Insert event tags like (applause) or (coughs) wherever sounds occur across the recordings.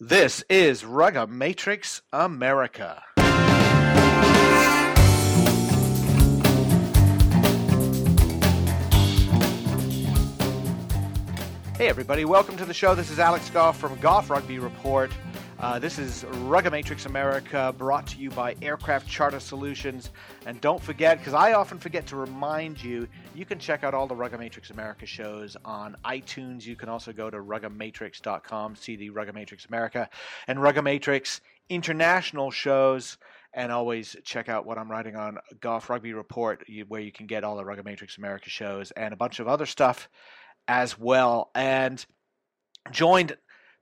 This is Rugga Matrix America. Hey, everybody, welcome to the show. This is Alex Goff from Goff Rugby Report. Uh, this is Rugga Matrix America brought to you by Aircraft Charter Solutions. And don't forget, because I often forget to remind you, you can check out all the Rugga Matrix America shows on iTunes. You can also go to ruggamatrix.com, see the Rugga Matrix America and Rugga Matrix International shows. And always check out what I'm writing on Goff Rugby Report, where you can get all the Rugga Matrix America shows and a bunch of other stuff as well. And joined,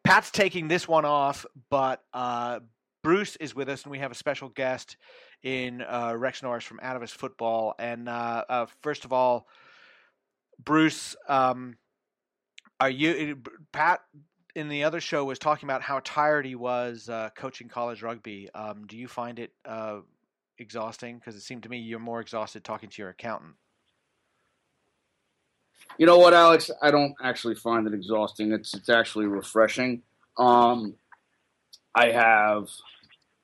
Pat's taking this one off, but uh, Bruce is with us, and we have a special guest in uh, Rex Norris from His Football. And uh, uh, first of all, Bruce, um, are you Pat? In the other show, was talking about how tired he was uh, coaching college rugby. Um, do you find it uh, exhausting? Because it seemed to me you're more exhausted talking to your accountant. You know what, Alex? I don't actually find it exhausting. It's it's actually refreshing. Um, I have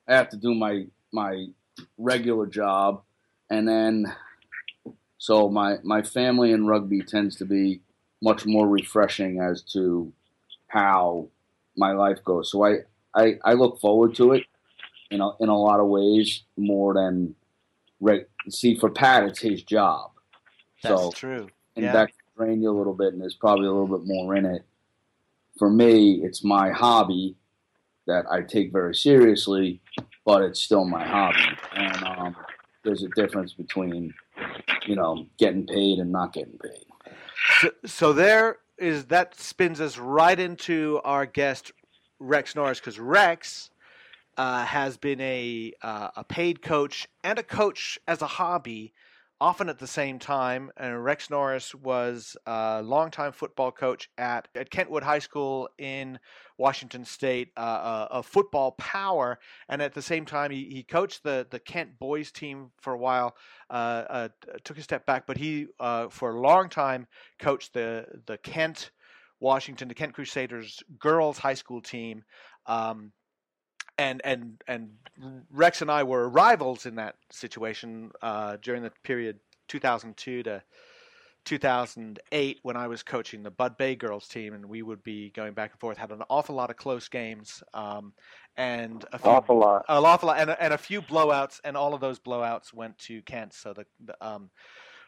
I have to do my my regular job, and then so my my family and rugby tends to be much more refreshing as to how my life goes. So I I, I look forward to it, you know, in a lot of ways more than right. See, for Pat, it's his job. That's so, true. And Yeah. that drain you a little bit, and there's probably a little bit more in it. For me, it's my hobby that I take very seriously, but it's still my hobby. And um, there's a difference between, you know, getting paid and not getting paid. So, so there is that spins us right into our guest Rex Norris because Rex uh, has been a uh, a paid coach and a coach as a hobby, often at the same time. And Rex Norris was a longtime football coach at at Kentwood High School in Washington State, uh, a, a football power, and at the same time he, he coached the the Kent boys team for a while. Uh, uh, took a step back, but he uh, for a long time coached the the Kent Washington, the Kent Crusaders girls high school team. Um, and and and Rex and I were rivals in that situation uh, during the period 2002 to 2008 when I was coaching the Bud Bay girls team, and we would be going back and forth. Had an awful lot of close games, um, and a few, Awful lot. an awful lot, and, a- and a few blowouts, and all of those blowouts went to Kent. So the, the um,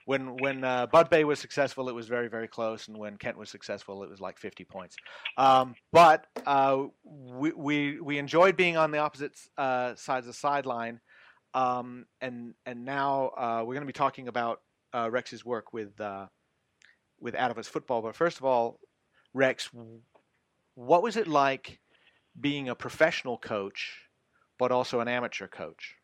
when when uh, Bud Bay was successful, it was very very close, and when Kent was successful, it was like 50 points. Um, but uh, we, we we enjoyed being on the opposite uh, sides of the sideline, um, and and now uh, we're going to be talking about uh, Rex's work with uh, with Out Football. But first of all, Rex, what was it like being a professional coach, but also an amateur coach?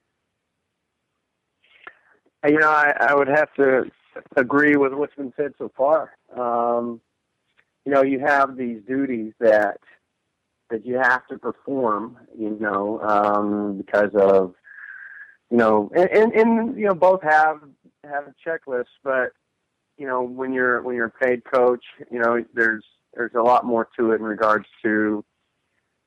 You know, I, I would have to agree with what's been said so far. Um, you know, you have these duties that that you have to perform. You know, um, because of you know, and, and, and you know, both have have checklists, but you know, when you're when you're a paid coach, you know, there's there's a lot more to it in regards to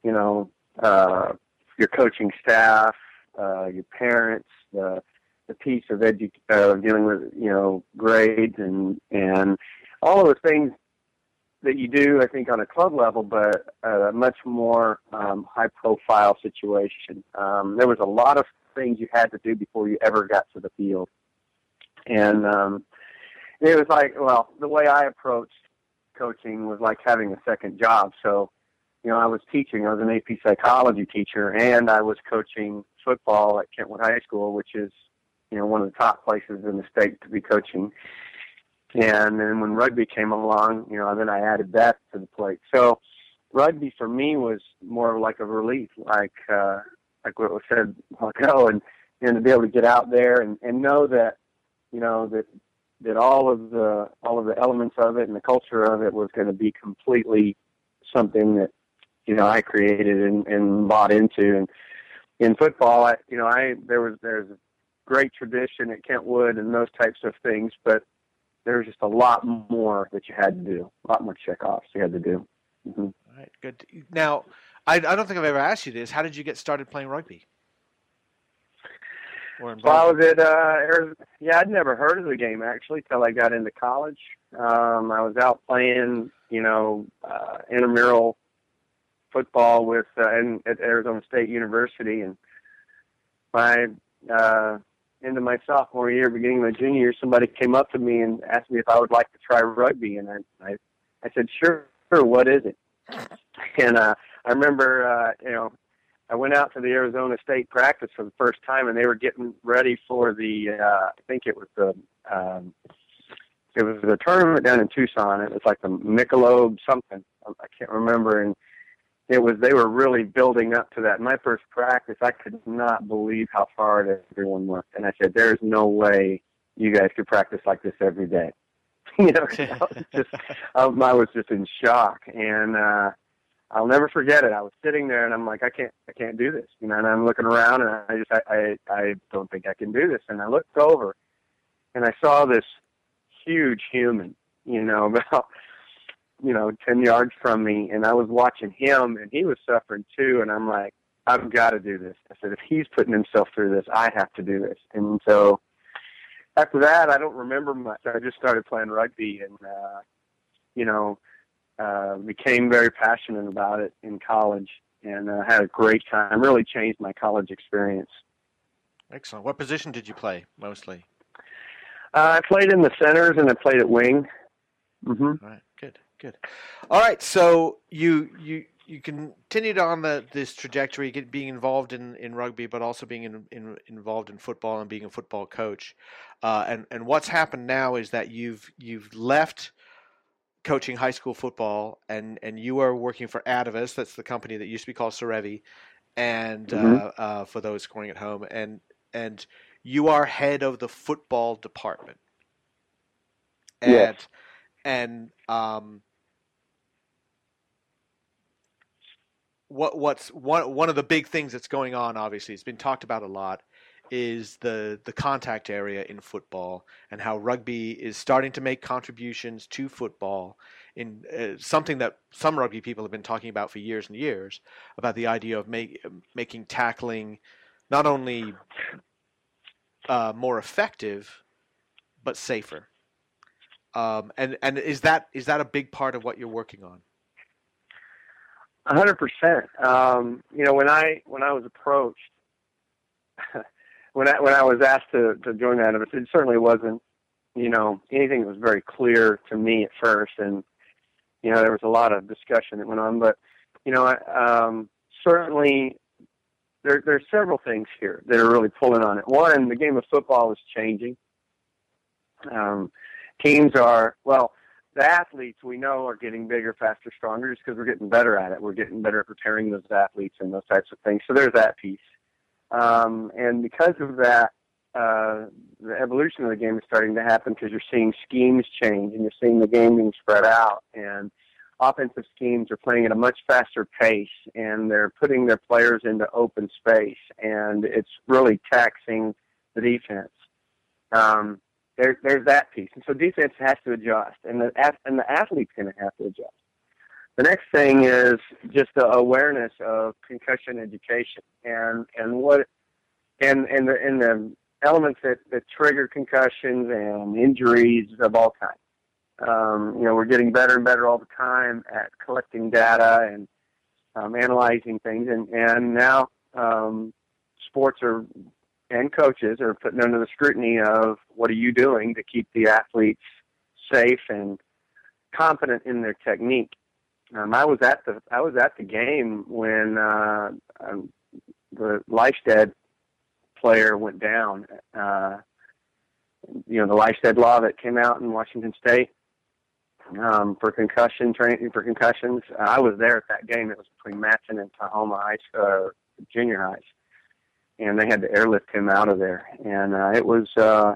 you know uh, your coaching staff, uh, your parents, the the piece of edu- uh, dealing with you know grades and and all of the things that you do, I think, on a club level, but a much more um, high profile situation. Um, there was a lot of things you had to do before you ever got to the field, and um, it was like, well, the way I approached coaching was like having a second job. So, you know, I was teaching. I was an AP psychology teacher, and I was coaching football at Kentwood High School, which is you know, one of the top places in the state to be coaching. And then when rugby came along, you know, then I added that to the plate. So rugby for me was more like a relief, like uh like what was said while ago and and to be able to get out there and, and know that, you know, that that all of the all of the elements of it and the culture of it was gonna be completely something that, you know, I created and, and bought into and in football I you know, I there was there's great tradition at Kentwood and those types of things, but there was just a lot more that you had to do, a lot more checkoffs you had to do. hmm All right, good. Now, I, I don't think I've ever asked you this. How did you get started playing rugby? Well, I was at uh, Arizona. Yeah, I'd never heard of the game actually till I got into college. Um, I was out playing, you know, uh, intramural football with uh, in, at Arizona State University, and my uh, into my sophomore year, beginning of my junior year, somebody came up to me and asked me if I would like to try rugby, and I I, I said sure. Sure, what is it? (laughs) And uh, I remember, uh, you know, I went out to the Arizona State practice for the first time, and they were getting ready for the. Uh, I think it was the. Um, it was the tournament down in Tucson. It was like the Michelob something. I can't remember, and it was they were really building up to that. My first practice, I could not believe how far everyone looked, and I said, "There's no way you guys could practice like this every day." (laughs) you know, I was just (laughs) um, I was just in shock, and uh, I'll never forget it. I was sitting there, and I'm like, I can't, I can't do this, you know. And I'm looking around, and I just, I, I, I don't think I can do this. And I looked over, and I saw this huge human, you know, (laughs) about you know, 10 yards from me and I was watching him and he was suffering too. And I'm like, I've got to do this. I said, if he's putting himself through this, I have to do this. And so after that, I don't remember much. I just started playing rugby and, uh, you know, uh, became very passionate about it in college and uh, had a great time. Really changed my college experience. Excellent. What position did you play mostly? Uh, I played in the centers and I played at wing. Mm-hmm. Right. Good. All right. So you you you continued on the this trajectory, get, being involved in, in rugby, but also being in, in, involved in football and being a football coach. Uh, and and what's happened now is that you've you've left coaching high school football, and and you are working for Atavus. That's the company that used to be called Serevi, and mm-hmm. uh, uh, for those scoring at home, and and you are head of the football department. And, yes. And um, what what's one one of the big things that's going on obviously it's been talked about a lot is the the contact area in football and how rugby is starting to make contributions to football in uh, something that some rugby people have been talking about for years and years about the idea of make, making tackling not only uh, more effective but safer. Um, and and is that is that a big part of what you're working on a hundred percent. Um, you know, when I when I was approached, (laughs) when I when I was asked to to join that, it certainly wasn't, you know, anything that was very clear to me at first, and you know, there was a lot of discussion that went on. But you know, I, um, certainly there there's several things here that are really pulling on it. One, the game of football is changing. Um, teams are well the athletes we know are getting bigger, faster, stronger just because we're getting better at it. We're getting better at preparing those athletes and those types of things. So there's that piece. Um, and because of that, uh, the evolution of the game is starting to happen because you're seeing schemes change and you're seeing the game being spread out. And offensive schemes are playing at a much faster pace and they're putting their players into open space and it's really taxing the defense. Um, there, there's that piece. And so defense has to adjust, and the and the athlete's going to have to adjust. The next thing is just the awareness of concussion education and and what and and the and the elements that, that trigger concussions and injuries of all kinds. Um, you know, we're getting better and better all the time at collecting data and um, analyzing things, and and now um, sports are and coaches are putting under the scrutiny of what are you doing to keep the athletes safe and confident in their technique. Um, I was at the I was at the game when uh, um, the Lystedt player went down. Uh, you know the Lystedt law that came out in Washington State um, for concussion training for concussions. I was there at that game. It was between Matson and Tahoma High uh, Junior Highs and they had to airlift him out of there. And uh, it was uh,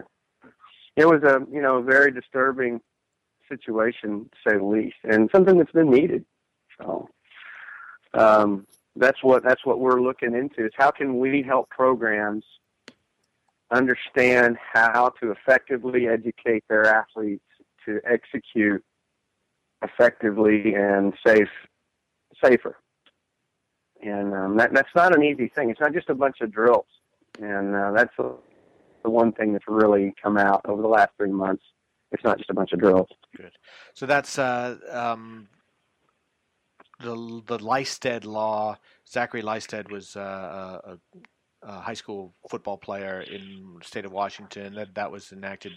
it was a you know very disturbing situation to say the least, and something that's been needed. So um, that's what that's what we're looking into is how can we help programs understand how to effectively educate their athletes to execute effectively and safe safer and um, that that's not an easy thing. It's not just a bunch of drills, and uh, that's the, the one thing that's really come out over the last three months. It's not just a bunch of drills. Good. So that's uh, um, the the Lystedt law. Zackery Lystedt was uh, a, a, high school football player in the state of Washington. That that was enacted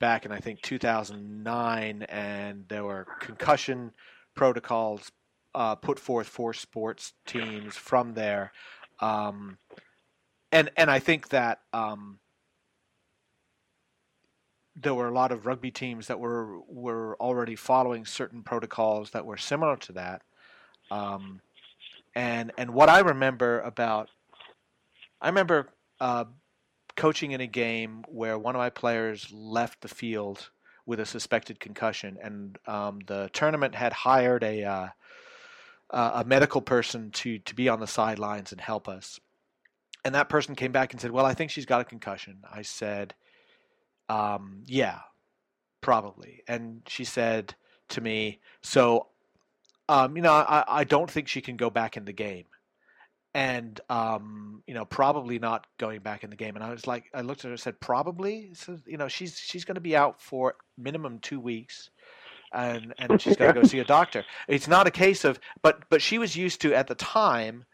back in I think 2009, and there were concussion protocols uh, put forth for sports teams from there. Um, and and I think that um, there were a lot of rugby teams that were were already following certain protocols that were similar to that. Um, and and what I remember about, I remember uh, coaching in a game where one of my players left the field with a suspected concussion, and um, the tournament had hired a uh, a medical person to to be on the sidelines and help us. And that person came back and said, "Well, I think she's got a concussion." I said, um, "Yeah, probably." And she said to me, "So, um, you know, I, I don't think she can go back in the game." and um, you know probably not going back in the game. And I was like, I looked at her and said, probably. So you know, she's she's going to be out for minimum two weeks, and and she's got to go (laughs) see a doctor. It's not a case of, but but she was used to at the time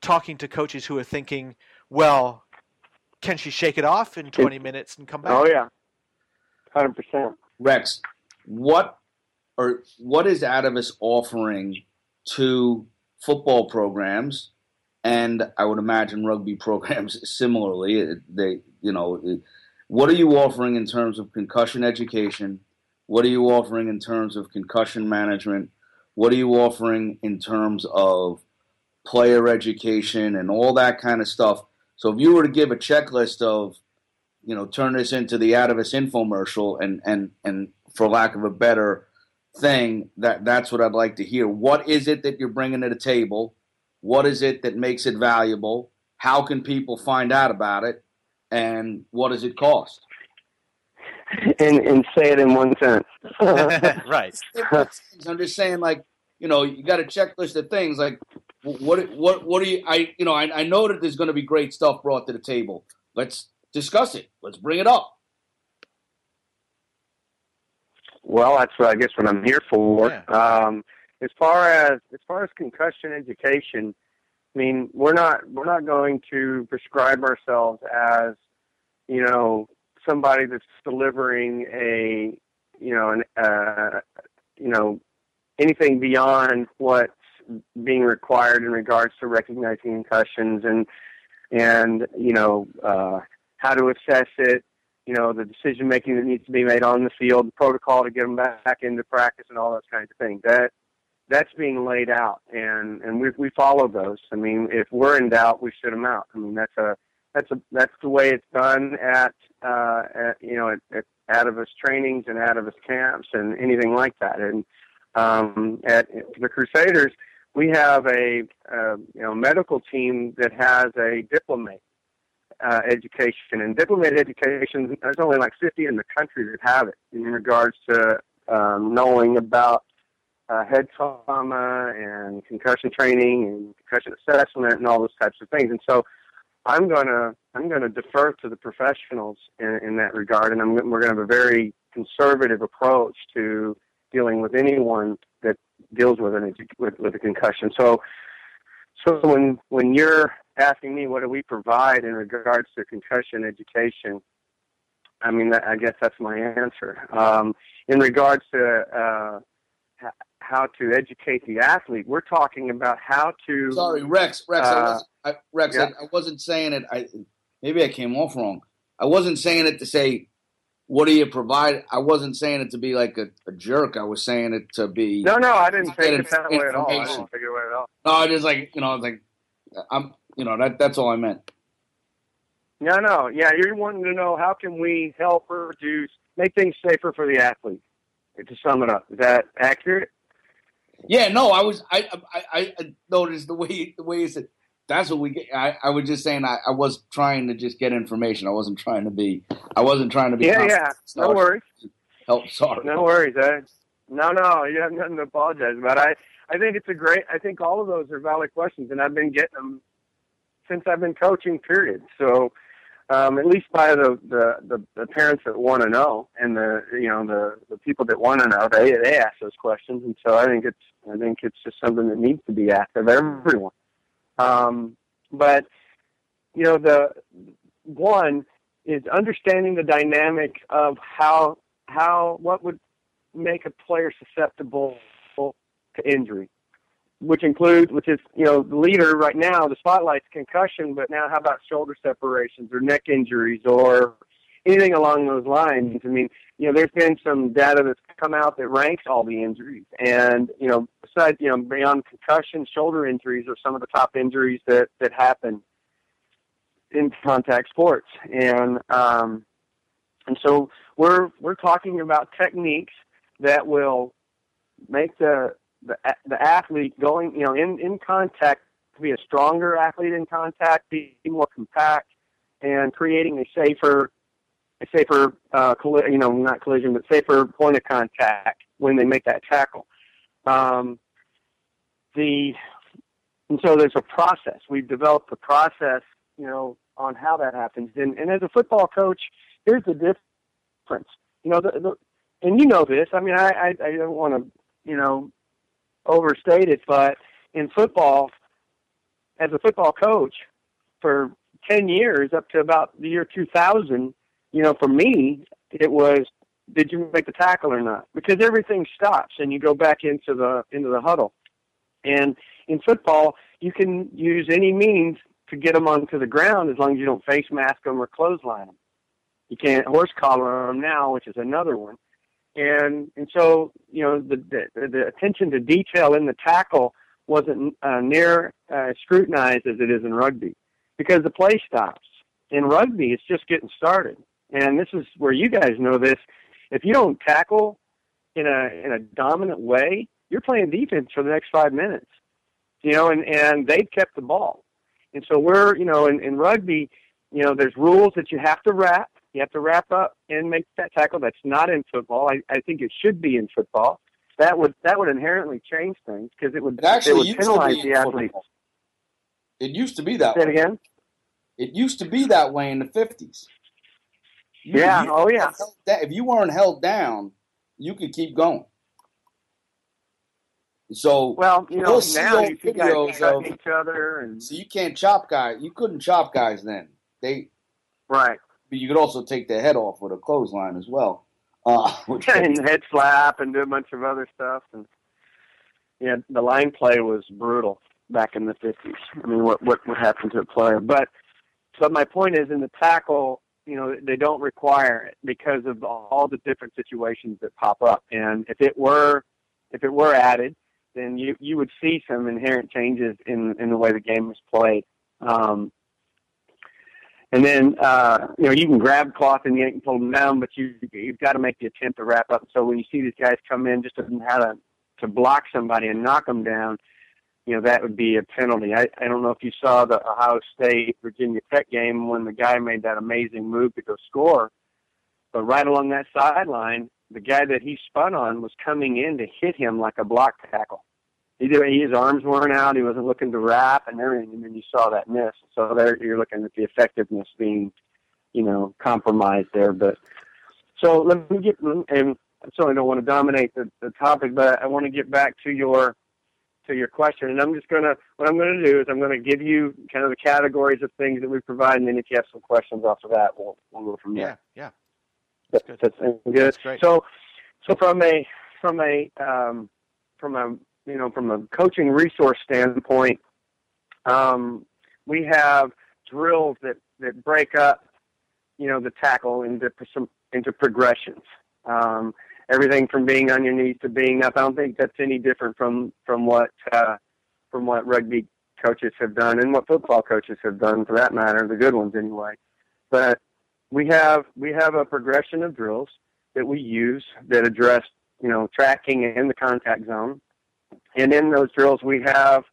talking to coaches who are thinking, well, can she shake it off in twenty minutes and come oh, back? Oh yeah, hundred percent. Rex, what or what is Atavus offering to football programs and I would imagine rugby programs (laughs) similarly. They, you know, what are you offering in terms of concussion education? What are you offering in terms of concussion management? What are you offering in terms of player education and all that kind of stuff? So if you were to give a checklist of, you know, turn this into the Atavus infomercial and and and for lack of a better thing, that that's what I'd like to hear. What is it that you're bringing to the table? What is it that makes it valuable? How can people find out about it? And what does it cost? (laughs) And and say it in one sentence. (laughs) right. I'm just saying, like you know, you got a checklist of things. Like what what what do you? I you know, I, I know that there's going to be great stuff brought to the table. Let's discuss it. Let's bring it up. Well, that's what I guess what I'm here for. Yeah. Um, as far as as far as concussion education, I mean, we're not we're not going to prescribe ourselves as, you know, somebody that's delivering a, you know, an, uh, you know, anything beyond what's being required in regards to recognizing concussions and and you know uh, how to assess it, you know, the decision making that needs to be made on the field, the protocol to get them back into practice, and all those kinds of things. That that's being laid out, and and we we follow those. I mean, if we're in doubt, we shoot them out. I mean, that's a that's a that's the way it's done at uh, at you know at, at Atavus trainings and Atavus camps and anything like that. And um, at, the Crusaders, we have a you know medical team that has a diplomate uh, education and diplomate education. There's only like 50 in the country that have it in regards to um, knowing about uh, head trauma and concussion training and concussion assessment and all those types of things. And so I'm gonna I'm gonna defer to the professionals in, in that regard, and I'm, we're gonna have a very conservative approach to dealing with anyone that deals with an with, with a concussion. So so when when you're asking me what do we provide in regards to concussion education, I mean I guess that's my answer. Um, in regards to uh, how to educate the athlete. We're talking about how to. Sorry, Rex. Rex. Uh, I was, I, Rex. Yeah. I, I, wasn't saying it. I maybe I came off wrong. I wasn't saying it to say, "What do you provide?" I wasn't saying it to be like a, a jerk. I was saying it to be. No, no, I didn't take it that way at all. I didn't take it way at all. No, I just like you know, I was like, I'm, you know, that that's all I meant. No, no, yeah, you're wanting to know how can we help reduce, make things safer for the athlete. To sum it up, is that accurate? Yeah, no, I was I I, I noticed the way the way you said that's what we get. I, I was just saying I, I was trying to just get information. I wasn't trying to be. I wasn't trying to be. Yeah, yeah. No worries. Help. (laughs) Oh, sorry. No worries. I, no, no. You have nothing to apologize about. I I think it's a great. I think all of those are valid questions, and I've been getting them since I've been coaching. Period. So, um, at least by the, the the the parents that want to know, and the you know the the people that want to know, they they ask those questions, and so I think it's I think it's just something that needs to be asked of everyone. Um, but you know the one is understanding the dynamic of how how what would make a player susceptible to injury, which includes which is you know the leader right now the spotlight's concussion, but now how about shoulder separations or neck injuries or anything along those lines? I mean, you know, there's been some data that's come out that ranks all the injuries, and you know, besides you know beyond concussion, shoulder injuries are some of the top injuries that that happen in contact sports, and um, and so we're we're talking about techniques that will make the the the athlete going you know in in contact to be a stronger athlete in contact, be more compact, and creating a safer a safer uh, colli- you know not collision but safer point of contact when they make that tackle. Um, the and so there's a process. We've developed a process you know, on how that happens. And, and as a football coach, here's the difference. You know, the, the and you know this. I mean, I I, I don't want to, you know, overstate it, but in football, as a football coach, for ten years up to about the year 2000, you know, for me, it was did you make the tackle or not? Because everything stops and you go back into the into the huddle. And in football, you can use any means to get them onto the ground as long as you don't face mask them or clothesline them. You can't horse collar them now, which is another one. And and so you know the the, the attention to detail in the tackle wasn't uh, near uh, scrutinized as it is in rugby because the play stops. In rugby, it's just getting started, and this is where you guys know this. If you don't tackle in a in a dominant way, you're playing defense for the next five minutes. You know, and and they've kept the ball. And so we're, you know, in, in rugby, you know, there's rules that you have to wrap. You have to wrap up and make that tackle. That's not in football. I, I think it should be in football. That would that would inherently change things because it would It actually it would penalize the athletes. It used to be that Say it way. again. It used to be that way in the fifties. Yeah. Oh yeah. If you weren't held down, you could keep going. So, Well, you know, We'll now you videos of- each other and so you can't chop guys. You couldn't chop guys then. They, right. But you could also take their head off with a clothesline as well. Uh, (laughs) (laughs) and head slap and do a bunch of other stuff and yeah, the line play was brutal back in the fifties. I mean what what what happened to a player. But but my point is in the tackle, you know, they don't require it because of all the different situations that pop up. And if it were if it were added, then you you would see some inherent changes in in the way the game was played. Um, and then uh, you know you can grab cloth and yank and pull them down, but you you've got to make the attempt to wrap up. So when you see these guys come in just to how to to block somebody and knock them down, you know that would be a penalty. I I don't know if you saw the Ohio State Virginia Tech game when the guy made that amazing move to go score, but right along that sideline, the guy that he spun on was coming in to hit him like a block tackle. He did, his arms weren't out. He wasn't looking to wrap and everything, and then you saw that miss. So there, you're looking at the effectiveness being, you know, compromised there. But so let me get, and I certainly don't want to dominate the, the topic, but I want to get back to your to your question. And I'm just gonna, what I'm gonna do is I'm gonna give you kind of the categories of things that we provide, and then if you have some questions off of that, we'll we'll go from there. Yeah, yeah. That's good. That's, good. That's great. So, so from a from a um, from a you know from a coaching resource standpoint, um, we have drills that that break up you know the tackle into some into progressions. Um, everything from being on your knees to being up. I don't think that's any different from from what uh, from what rugby coaches have done and what football coaches have done for that matter, the good ones anyway. But we have we have a progression of drills that we use that address you know tracking in the contact zone, and in those drills we have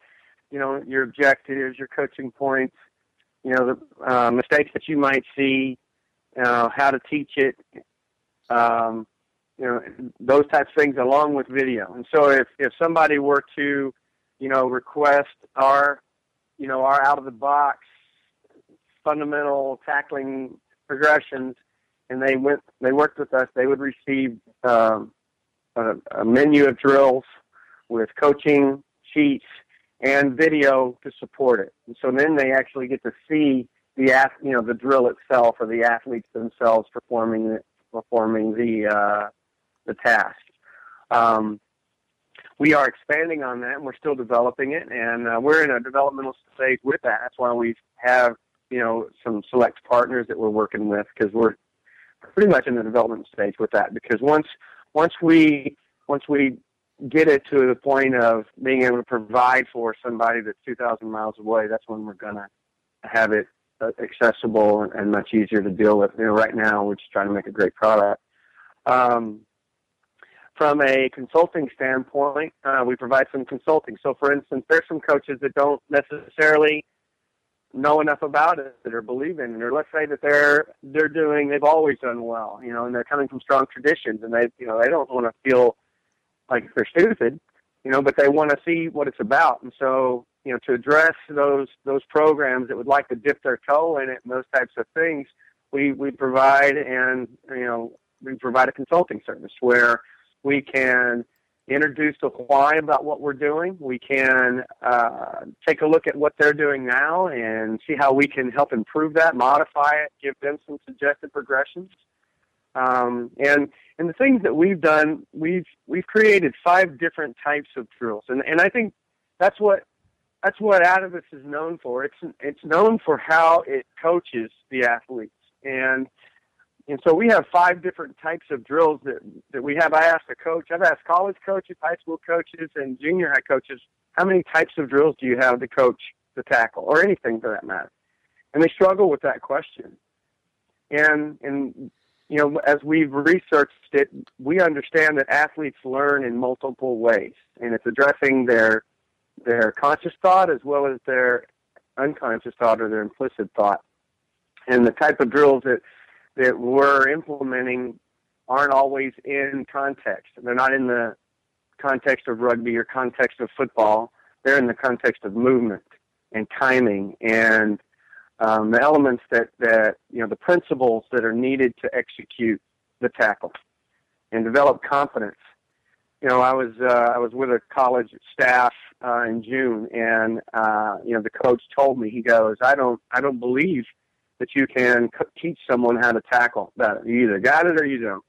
you know your objectives, your coaching points, you know the uh, mistakes that you might see, uh, how to teach it, um, you know, those types of things along with video. And so if, if somebody were to, you know, request our, you know, our out of the box fundamental tackling progressions and they went, they worked with us, they would receive, um, a, a menu of drills with coaching sheets and video to support it. And so then they actually get to see the you know the drill itself or the athletes themselves performing performing the uh, the task. Um, we are expanding on that, and we're still developing it, and uh, we're in a developmental stage with that. That's why we have you know some select partners that we're working with because we're pretty much in the development stage with that. Because once once we once we get it to the point of being able to provide for somebody that's 2,000 miles away, that's when we're going to have it uh, accessible and much easier to deal with. You know, right now we're just trying to make a great product. Um, from a consulting standpoint, uh, we provide some consulting. So, for instance, there's some coaches that don't necessarily know enough about it or believe in it, or let's say that they're they're doing they've always done well, you know, and they're coming from strong traditions, and they you know they don't want to feel like they're stupid, you know, but they want to see what it's about. And so, you know, to address those those programs that would like to dip their toe in it and those types of things, we we provide and you know we provide a consulting service where we can introduce the why about what we're doing. We can uh, take a look at what they're doing now and see how we can help improve that, modify it, give them some suggested progressions. Um, and and the things that we've done, we've we've created five different types of drills, and and I think that's what that's what Atavus is known for. It's it's known for how it coaches the athletes, and and so we have five different types of drills that that we have. I asked a coach, I've asked college coaches, high school coaches, and junior high coaches, how many types of drills do you have to coach the tackle, or anything for that matter? And they struggle with that question. And and you know, as we've researched it, we understand that athletes learn in multiple ways, and it's addressing their their conscious thought as well as their unconscious thought or their implicit thought. And the type of drills that that we're implementing aren't always in context. They're not in the context of rugby or context of football. They're in the context of movement and timing and um, the elements that, that, you know, the principles that are needed to execute the tackle and develop confidence. You know, I was, uh, I was with a college staff, uh, in June and, uh, you know, the coach told me, he goes, I don't, I don't believe that you can teach someone how to tackle that. You either got it or you don't.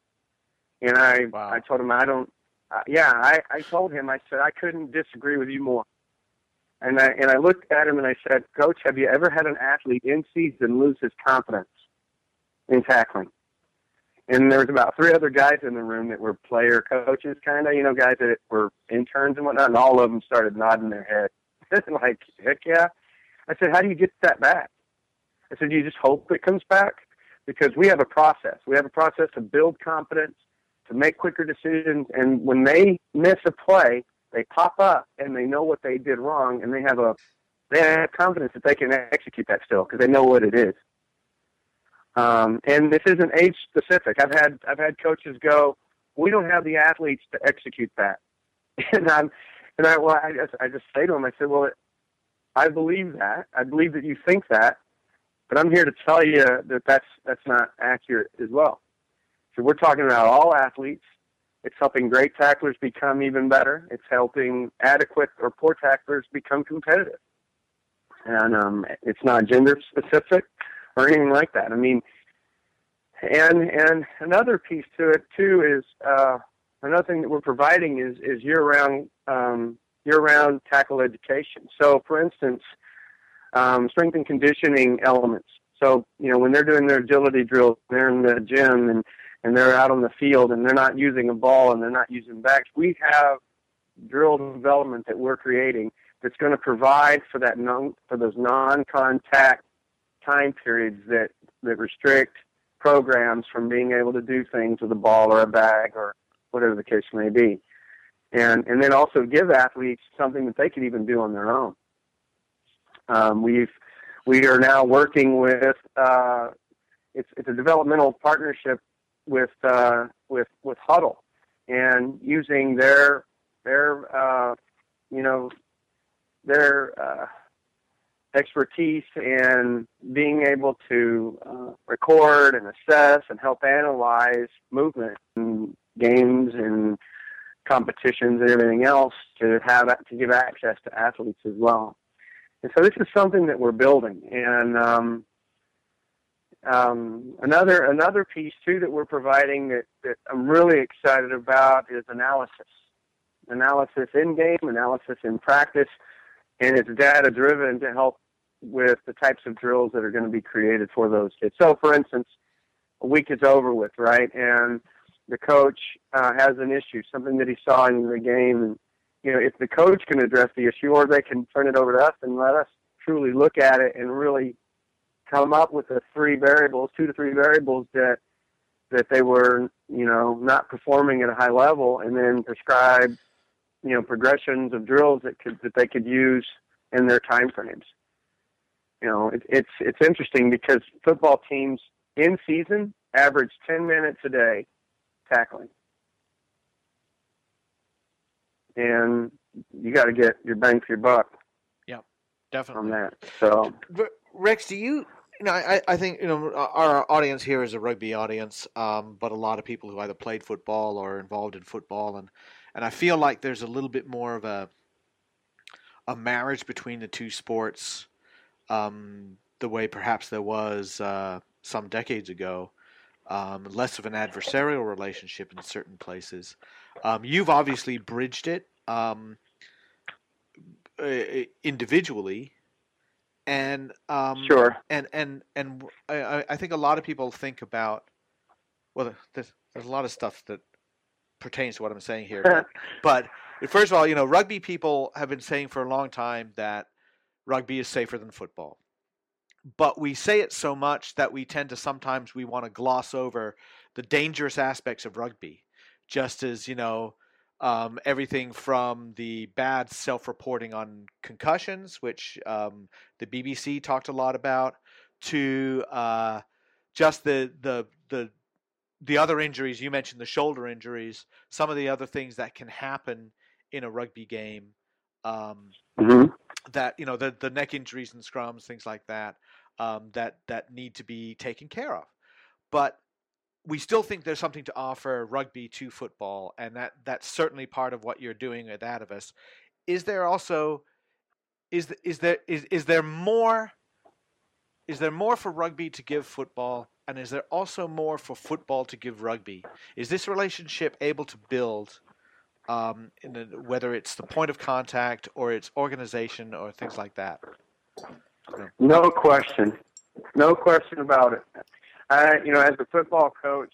And I, wow. I told him, I don't, uh, yeah, I, I told him, I said, I couldn't disagree with you more. And I and I looked at him and I said, Coach, have you ever had an athlete in season lose his confidence in tackling? And there was about three other guys in the room that were player coaches, kind of, you know, guys that were interns and whatnot, and all of them started nodding their head, (laughs) like, heck yeah. I said, how do you get that back? I said, you just hope it comes back because we have a process. We have a process to build confidence, to make quicker decisions, and when they miss a play, they pop up and they know what they did wrong, and they have a they have confidence that they can execute that still because they know what it is. Um, and this isn't age specific. I've had I've had coaches go, we don't have the athletes to execute that, (laughs) and I'm and I well I just I just say to them I said well I believe that I believe that you think that, but I'm here to tell you that that's that's not accurate as well. So we're talking about all athletes it's helping great tacklers become even better. It's helping adequate or poor tacklers become competitive. And um, it's not gender specific or anything like that. I mean, and and another piece to it too is uh, another thing that we're providing is is year round um, year round tackle education. So, for instance, um, strength and conditioning elements. So, you know, when they're doing their agility drills, they're in the gym and and they're out on the field and they're not using a ball and they're not using backs, we have drill development that we're creating that's going to provide for that non for those non-contact time periods that that restrict programs from being able to do things with a ball or a bag or whatever the case may be, and and then also give athletes something that they can even do on their own. Um, we've we are now working with uh, it's it's a developmental partnership with uh, with with Hudl and using their their uh, you know their uh, expertise and being able to uh, record and assess and help analyze movement in games and competitions and everything else to have to give access to athletes as well. And so this is something that we're building. And um, um, another another piece too that we're providing that, that I'm really excited about is analysis, analysis in game, analysis in practice, and it's data driven to help with the types of drills that are going to be created for those kids. So, for instance, a week is over with, right, and the coach uh, has an issue, something that he saw in the game, and you know, if the coach can address the issue, or they can turn it over to us and let us truly look at it and really come up with the three variables, two to three variables that that they were, you know, not performing at a high level, and then prescribe, you know, progressions of drills that could that they could use in their time frames. You know, it, it's it's interesting because football teams in season average ten minutes a day tackling, and you got to get your bang for your buck. Yeah, definitely from that. So, Rex, do you? You know, I, I think you know our audience here is a rugby audience, um, but a lot of people who either played football or are involved in football, and and I feel like there's a little bit more of a a marriage between the two sports, um, the way perhaps there was uh, some decades ago. Um, less of an adversarial relationship in certain places. Um, you've obviously bridged it um, individually, and um, sure, and and and I, I think a lot of people think about well, there's, there's a lot of stuff that pertains to what I'm saying here, but, (laughs) but first of all, you know, rugby people have been saying for a long time that rugby is safer than football. But we say it so much that we tend to sometimes we want to gloss over the dangerous aspects of rugby just as you know um, everything from the bad self-reporting on concussions which um, the bbc talked a lot about to uh, just the the the the other injuries you mentioned the shoulder injuries some of the other things that can happen in a rugby game um, mm-hmm. that you know the the neck injuries and scrums things like that um, that that need to be taken care of. But we still think there's something to offer rugby to football, and that that's certainly part of what you're doing at Atavus. Is there also is is there is is there more is there more for rugby to give football and is there also more for football to give rugby is this relationship able to build um, the, whether it's the point of contact or its organization or things like that no question, no question about it. I, you know, as a football coach,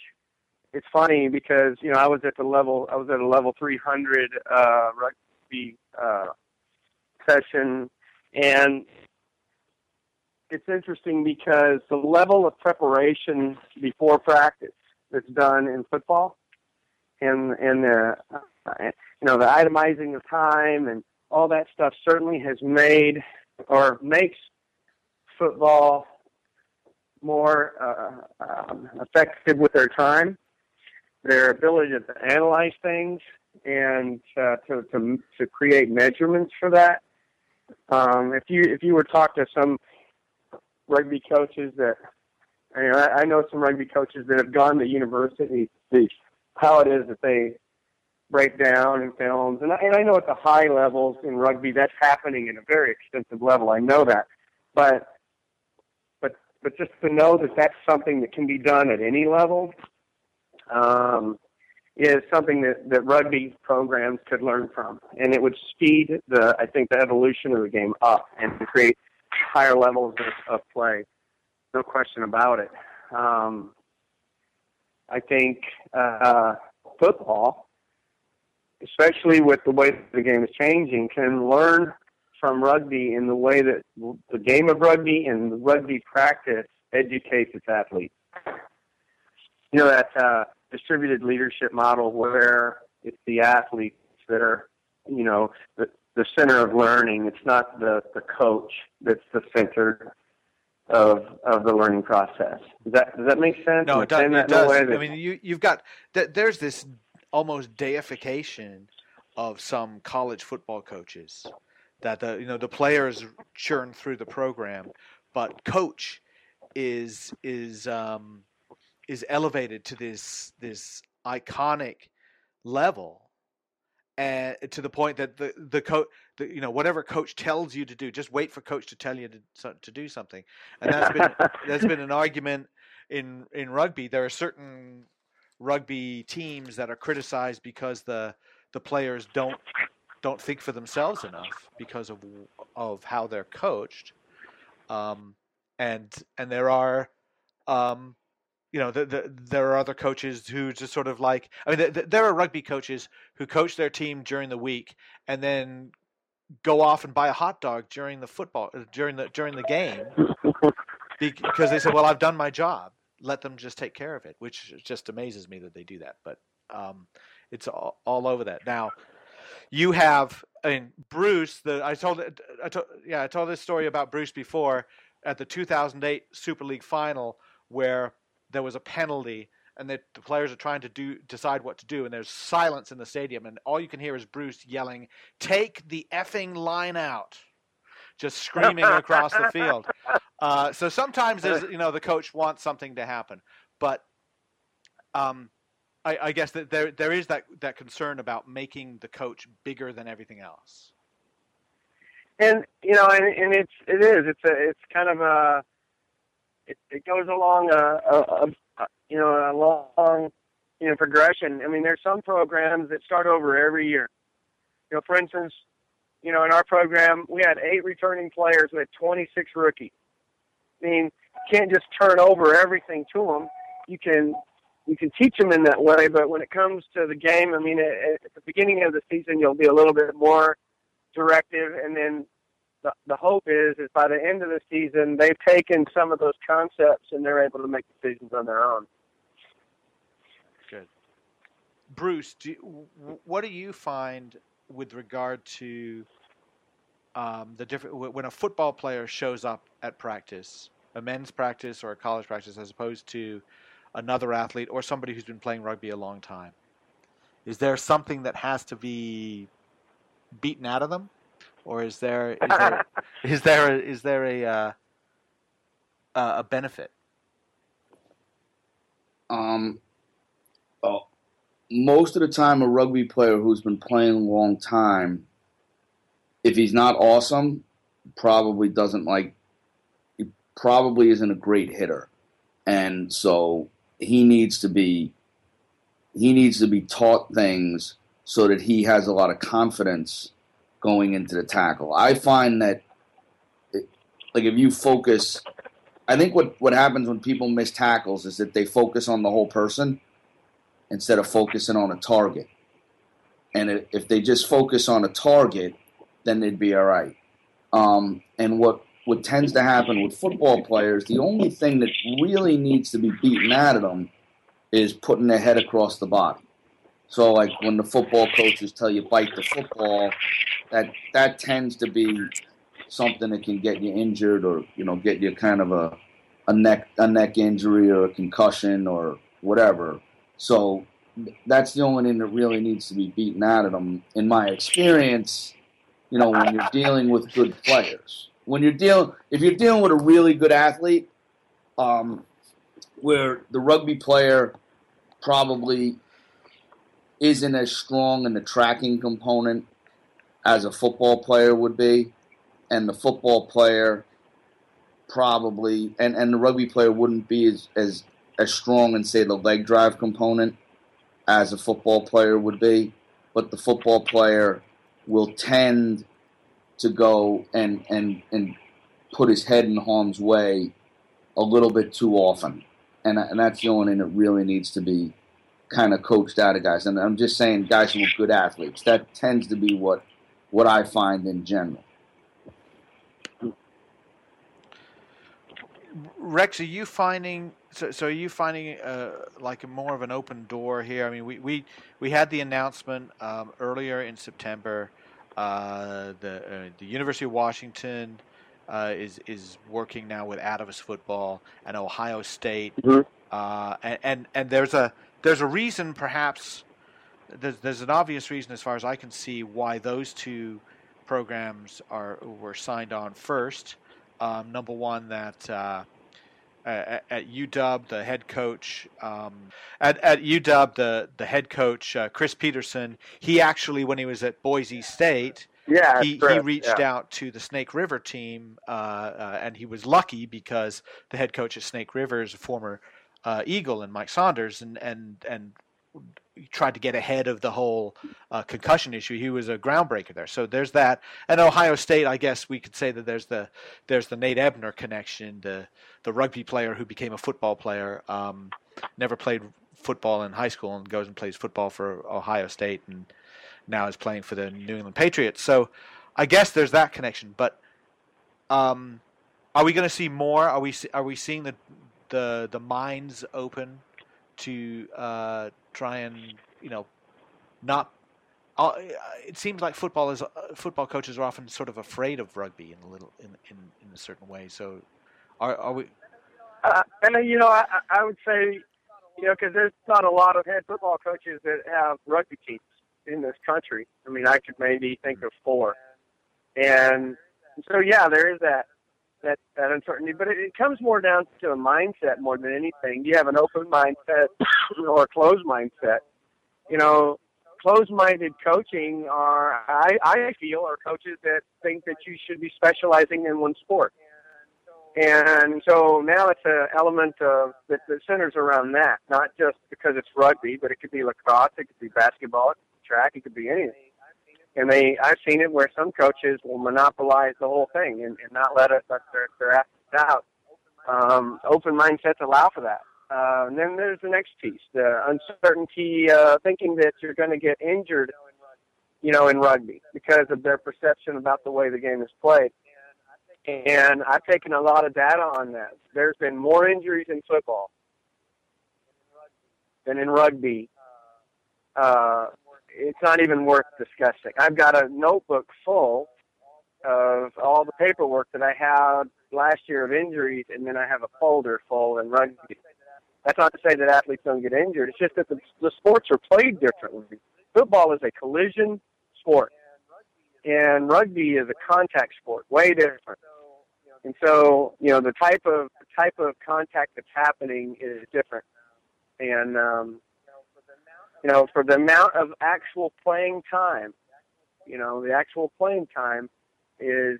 it's funny because you know I was at the level I was at a level 300 uh, rugby uh, session, and it's interesting because the level of preparation before practice that's done in football, and and the you know the itemizing of time and all that stuff certainly has made or makes football more uh, um, effective with their time, their ability to analyze things, and uh, to, to to create measurements for that. Um, if you if you were to talk to some rugby coaches that you know, I, I know some rugby coaches that have gone to university, the how it is that they break down in films, and I, and I know at the high levels in rugby that's happening at a very extensive level. I know that, but but just to know that that's something that can be done at any level um, is something that, that rugby programs could learn from, and it would speed the I think the evolution of the game up and create higher levels of, of play. No question about it. Um, I think uh, football, especially with the way the game is changing, can learn from rugby in the way that the game of rugby and the rugby practice educates its athletes. You know that uh, distributed leadership model where it's the athletes that are, you know, the, the center of learning. It's not the the coach that's the center. of of the learning process. Does that does that make sense? No, it does. It does. I mean, you you've got there's this almost deification of some college football coaches that the you know the players churn through the program, but coach is is um, is elevated to this this iconic level and to the point that the the coach you know whatever coach tells you to do just wait for coach to tell you to to do something. And that's been (laughs) that's been an argument in in rugby. There are certain rugby teams that are criticized because the the players don't don't think for themselves enough because of of how they're coached um, and and there are um, you know, the, the, there are other coaches who just sort of like. I mean, the, the, there are rugby coaches who coach their team during the week and then go off and buy a hot dog during the football uh, during the during the game because they said, "Well, I've done my job. Let them just take care of it." Which just amazes me that they do that. But um, it's all, all over that now. You have, I mean, Bruce. The I told, I told, yeah, I told this story about Bruce before at the 2008 Super League final where there was a penalty and the players are trying to do decide what to do and there's silence in the stadium and all you can hear is Bruce yelling take the effing line out just screaming across the field (laughs) uh, so sometimes there's you know the coach wants something to happen but um, I, I, guess that there there is that that concern about making the coach bigger than everything else and you know and, and it's it is it's a it's kind of a it, it goes along a, a, a you know a long you know progression. I mean, there's some programs that start over every year. You know, for instance, you know in our program we had eight returning players. We had 26 rookies. I mean, you can't just turn over everything to them. You can you can teach them in that way, but when it comes to the game, I mean, at, at the beginning of the season, you'll be a little bit more directive, and then the, the hope is is by the end of the season they've taken some of those concepts and they're able to make decisions on their own. Good, Bruce. Do what do you find with regard to um, the different when a football player shows up at practice, a men's practice or a college practice, as opposed to another athlete or somebody who's been playing rugby a long time? Is there something that has to be beaten out of them? or is there is there (laughs) is there a, is there a uh, a benefit? Um, oh, most of the time, a rugby player who's been playing a long time, if he's not awesome, probably doesn't like. He probably isn't a great hitter, and so he needs to be. He needs to be taught things so that he has a lot of confidence going into the tackle. I find that, like, if you focus, I think what, what happens when people miss tackles is that they focus on the whole person instead of focusing on a target. And if they just focus on a target, then they'd be all right. Um, and what what tends to happen with football players, the only thing that really needs to be beaten out of them is putting their head across the body. So like when the football coaches tell you bite the football, that that tends to be something that can get you injured or you know get you kind of a a neck a neck injury or a concussion or whatever. So that's the only thing that really needs to be beaten out of them. In my experience, you know, when you're dealing with good players, when you're dealing if you're dealing with a really good athlete, um, where the rugby player probably isn't as strong in the tracking component as a football player would be, and the football player probably and, and the rugby player wouldn't be as, as as strong in say the leg drive component as a football player would be, but the football player will tend to go and and and put his head in harm's way a little bit too often, and and that's the only thing that really needs to be kind of coached out of guys. And I'm just saying, guys who are good athletes. That tends to be what what I find in general. Rex, are you finding so? So are you finding uh, like more of an open door here? I mean, we we, we had the announcement um, earlier in September. Uh, the uh, the University of Washington uh, is is working now with Atavus football and Ohio State, Mhm. uh, and, and and there's a there's a reason perhaps there's there's an obvious reason as far as I can see why those two programs are were signed on first. Um, number one, that uh, at, at UW, the head coach um, at, at UW, the the head coach uh, Chris Petersen, he actually when he was at Boise State, Yeah, he, he reached yeah. out to the Snake River team, uh, uh, and he was lucky because the head coach at Snake River is a former uh, Eagle and Mike Saunders, and and and tried to get ahead of the whole uh, concussion issue. He was a groundbreaker there. So there's that. And Ohio State, I guess we could say that there's the there's the Nate Ebner connection, the the rugby player who became a football player, um, never played football in high school and goes and plays football for Ohio State and now is playing for the New England Patriots. So I guess there's that connection. But um, are we going to see more? Are we are we seeing the the the minds open to uh, try and you know not? Uh, it seems like football is uh, football coaches are often sort of afraid of rugby in a little in in, in a certain way. So are are we? Uh, and uh, you know, I, I would say, you know, because there's not a lot of head football coaches that have rugby teams in this country. I mean, I could maybe think of four, and so yeah, there is that that that uncertainty. But it, it comes more down to a mindset more than anything. You have an open mindset (coughs) or a closed mindset? You know, closed-minded coaching are I I feel are coaches that think that you should be specializing in one sport. And so now it's an element of that, that centers around that, not just because it's rugby, but it could be lacrosse, it could be basketball, it could be track, it could be anything. And they, I've seen it where some coaches will monopolize the whole thing and, and not let us let their, their athletes out. Um, open mindsets allow for that. Uh, and then there's the next piece, the uncertainty, uh, thinking that you're going to get injured, you know, in rugby because of their perception about the way the game is played. And I've taken a lot of data on that. There's been more injuries in football than in rugby. Uh, it's not even worth discussing. I've got a notebook full of all the paperwork that I had last year of injuries, and then I have a folder full in rugby. That's not to say that athletes don't get injured. It's just that the, the sports are played differently. Football is a collision sport, and rugby is a contact sport, way different. And so, you know, the type of the type of contact that's happening is different. And um, you know, for the amount of actual playing time, you know, the actual playing time is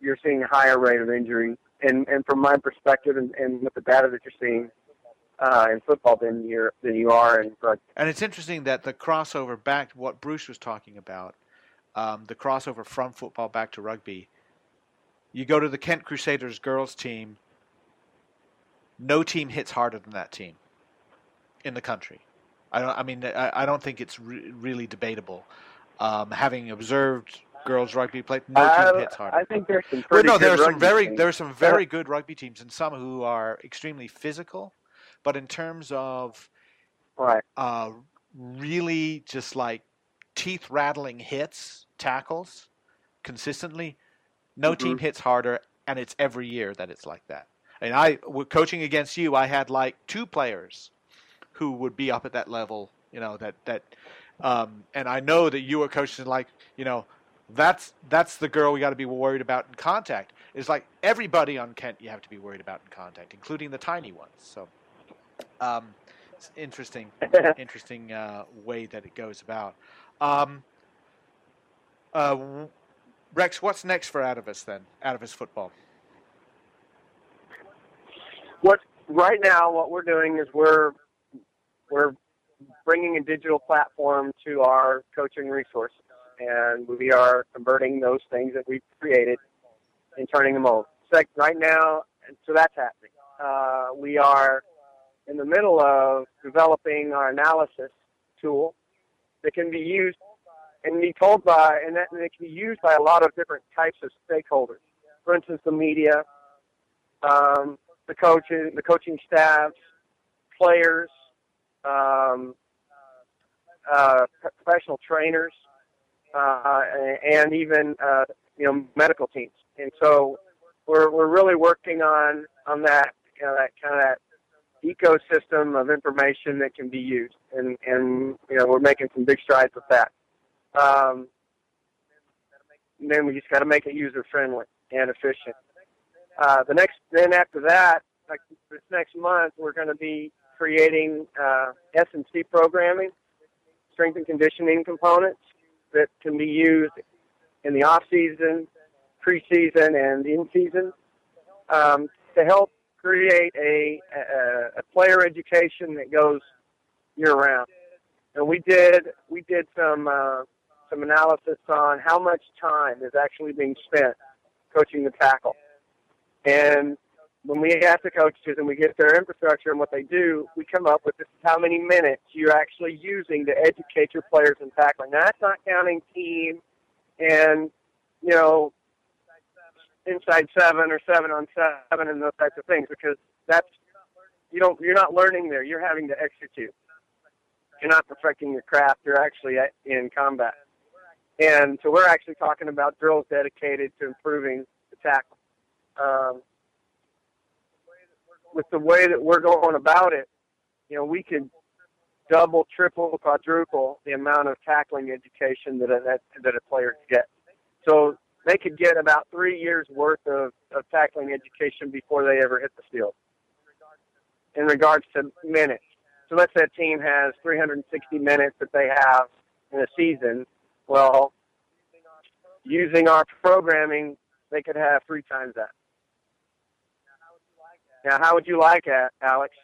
you're seeing a higher rate of injury. And and from my perspective, and, and with the data that you're seeing uh, in football, than you're than you are in rugby. And it's interesting that the crossover back to what Bruce was talking about, um, the crossover from football back to rugby. You go to the Kent Crusaders girls team. No team hits harder than that team in the country. I don't. I mean, I, I don't think it's re- really debatable. Um, having observed girls rugby play, no team hits harder. I think there's some Well, no, there are some very teams. there are some very good rugby teams, and some who are extremely physical. But in terms of right. uh, really just like teeth rattling hits, tackles consistently. No team Mhm. hits harder, and it's every year that it's like that. And I, coaching against you, I had like two players who would be up at that level. You know that that, um, and I know that you were coaching like you know. That's that's the girl we got to be worried about in contact. It's like everybody on Kent you have to be worried about in contact, including the tiny ones. So, um, it's interesting (laughs) interesting uh, way that it goes about. Um, uh, Rex, what's next for Atavus then? Atavus football. what right now what we're doing is we're we're bringing a digital platform to our coaching resources and we are converting those things that we've created and turning them over. Like right now so that's happening. Uh, we are in the middle of developing our analysis tool that can be used and be told by and that, and it can be used by a lot of different types of stakeholders. For instance the media um, the coaches, the coaching staffs, players, um, uh, professional trainers, uh, and even uh, you know medical teams. And so we're we're really working on on that you know, that kind of that ecosystem of information that can be used, and and you know we're making some big strides with that. Um, then we just got to make it user friendly and efficient. Uh, the next, then after that, like this next month, we're going to be creating uh, S&C programming, strength and conditioning components that can be used in the off season, preseason, and in season um, to help create a, a, a player education that goes year round. And we did we did some uh, some analysis on how much time is actually being spent coaching the tackle. And when we ask the coaches and we get their infrastructure and what they do, we come up with this is how many minutes you're actually using to educate your players in tackling. Now, that's not counting team and, you know, inside seven or seven on seven and those types of things because that's you don't you're not learning there. You're having to execute. You're not perfecting your craft. You're actually in combat. And so we're actually talking about drills dedicated to improving the tackle. Um, with the way that we're going about it, you know, we could double, triple, quadruple the amount of tackling education that a, that, that a player could get. So they could get about three years worth of, of tackling education before they ever hit the field. In regards to minutes, so let's say a team has 360 minutes that they have in a season. Well, using our programming, they could have three times that. Now, how would you like Alex,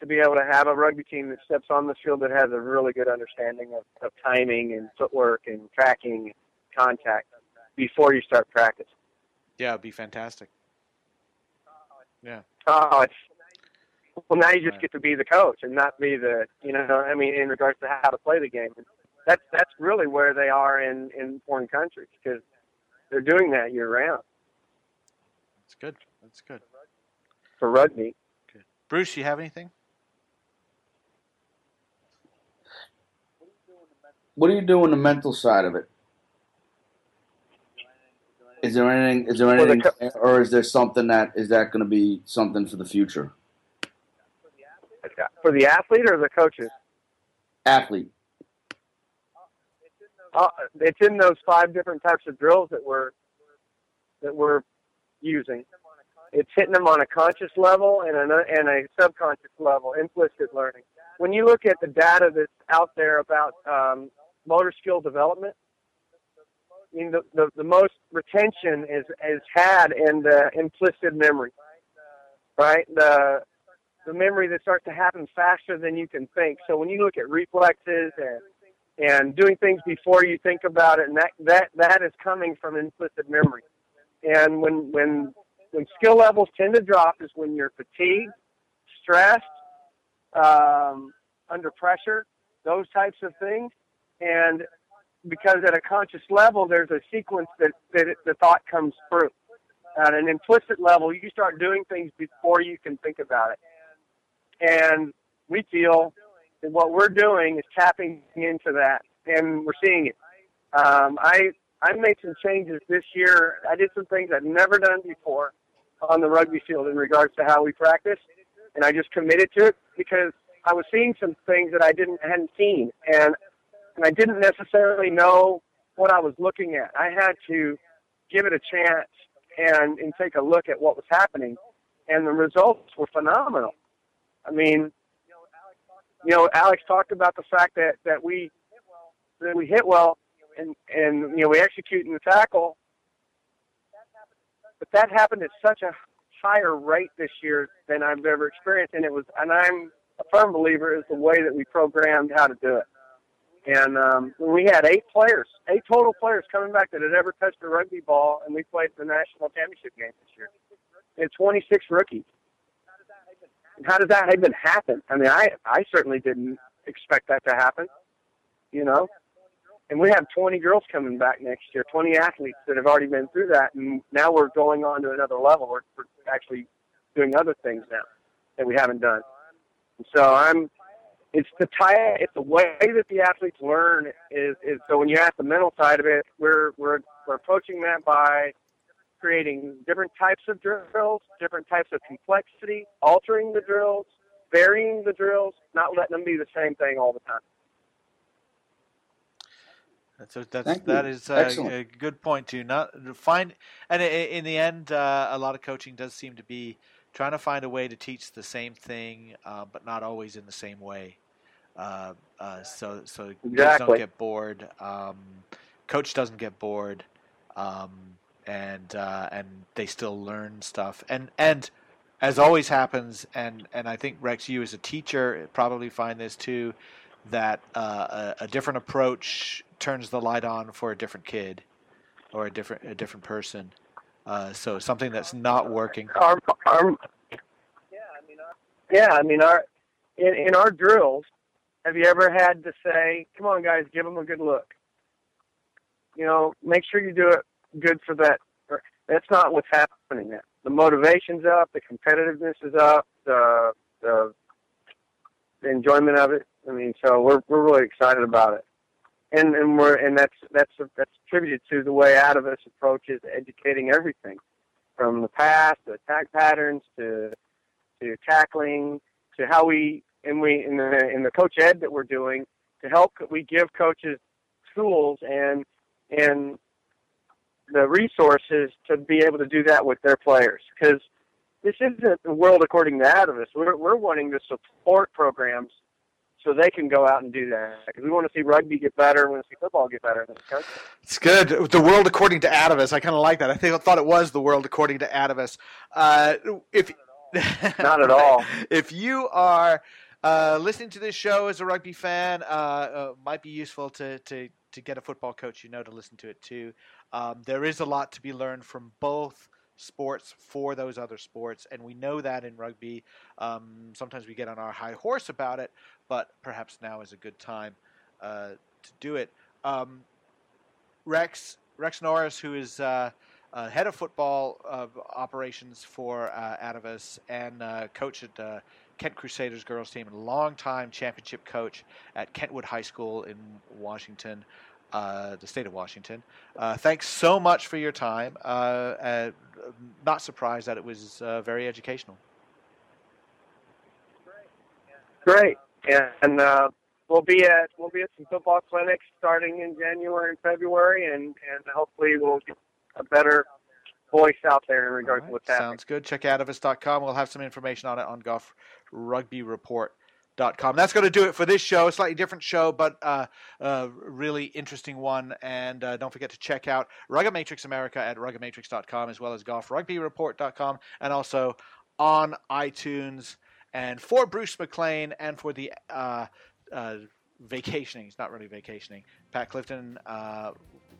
to be able to have a rugby team that steps on the field that has a really good understanding of, of timing and footwork and tracking and contact before you start practice? Yeah, it'd be fantastic. Yeah. Oh, it's well. Now you just right. get to be the coach and not be the you know. I mean, in regards to how to play the game, that's that's really where they are in in foreign countries because they're doing that year round. That's good. That's good for rugby. Okay. Bruce, you have anything? What do you do on the mental side of it? Is there anything? Is there anything, or is there something that is that going to be something for the future? For the athlete or the coaches? Athlete. Uh, it's in those five different types of drills that we're that we're using it's hitting them on a conscious level and a, and a subconscious level, implicit learning. When you look at the data that's out there about um, motor skill development, I mean, the, the, the most retention is, is had in the implicit memory, right? The, the memory that starts to happen faster than you can think. So when you look at reflexes and and doing things before you think about it, and that that that is coming from implicit memory. And when when when skill levels tend to drop is when you're fatigued, stressed, um, under pressure, those types of things. And because at a conscious level, there's a sequence that, that it, the thought comes through. At an implicit level, you start doing things before you can think about it. And we feel that what we're doing is tapping into that, and we're seeing it. Um, I I made some changes this year. I did some things I've never done before on the rugby field in regards to how we practice, and I just committed to it because I was seeing some things that I didn't hadn't seen, and and I didn't necessarily know what I was looking at. I had to give it a chance and and take a look at what was happening, and the results were phenomenal. I mean, you know, Alex talked about the fact that that we that we hit well and and you know we execute in the tackle but that happened at such a higher rate this year than I've ever experienced, and it was, and I'm a firm believer is the way that we programmed how to do it. And um, we had eight players, eight total players coming back that had ever touched a rugby ball, and we played the national championship game this year. And 26 rookies. And how does that even happen? I mean, I I certainly didn't expect that to happen. You know, and we have 20 girls coming back next year, 20 athletes that have already been through that, and now we're going on to another level. We're, we're actually doing other things now that we haven't done. And so I'm, it's the tie, it's the way that the athletes learn is, is so when you ask the mental side of it, we're we're we're approaching that by creating different types of drills, different types of complexity, altering the drills, varying the drills, not letting them be the same thing all the time. That's a, that's that is a, a, good point too. Not find and in the end, uh, a lot of coaching does seem to be trying to find a way to teach the same thing, uh, but not always in the same way. Uh, uh so so exactly. kids don't get bored. Um, coach doesn't get bored, um, and uh, and they still learn stuff. And and as always happens, and and I think Rex, you as a teacher probably find this too, that uh, a, a different approach turns the light on for a different kid or a different a different person. Uh, so something that's not working. Our, our, yeah, I mean, our, yeah, I mean, our in, in our drills, have you ever had to say, "Come on, guys, give them a good look"? You know, make sure you do it good for that. That's not what's happening. There, the motivation's up, the competitiveness is up, the the, the enjoyment of it. I mean, so we're we're really excited about it and and we're and that's that's that's attributed to the way Atavus approaches educating everything, from the past to attack patterns to to tackling to how we and we in the in the coach ed that we're doing to help we give coaches tools and and the resources to be able to do that with their players because this isn't the world according to Atavus. We're we're wanting to support programs so they can go out and do that. Because we want to see rugby get better, we want to see football get better. It's good. The world according to Atavus. I kind of like that. I think I thought it was the world according to Atavus. Uh, if (laughs) not at all. (laughs) if you are uh, listening to this show as a rugby fan, uh, uh, might be useful to to to get a football coach you know to listen to it too. Um, there is a lot to be learned from both sports for those other sports, and we know that in rugby. Um, sometimes we get on our high horse about it, but perhaps now is a good time uh, to do it. Um, Rex Rex Norris, who is uh, uh, head of football operations for uh, Atavus and uh, coach at Kent Crusaders girls team, and long-time championship coach at Kentwood High School in Washington uh, the state of Washington. Uh, thanks so much for your time. Uh, uh not surprised that it was uh, very educational. Great, and uh, we'll be at we'll be at some football clinics starting in January and February, and and hopefully we'll get a better voice out there in regards right. to what's happening. Sounds good. Check atavus.com. We'll have some information on it on Goff Rugby Report com. That's going to do it for this show. A slightly different show, but uh, a really interesting one. And uh, don't forget to check out Rugged Matrix America at ruggedmatrix.com as well as goffrugbyreport.com and also on iTunes. And for Bruce McLean and for the uh, uh, vacationing, it's not really vacationing, Pat Clifton, uh,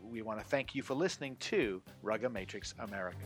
we want to thank you for listening to Rugged Matrix America.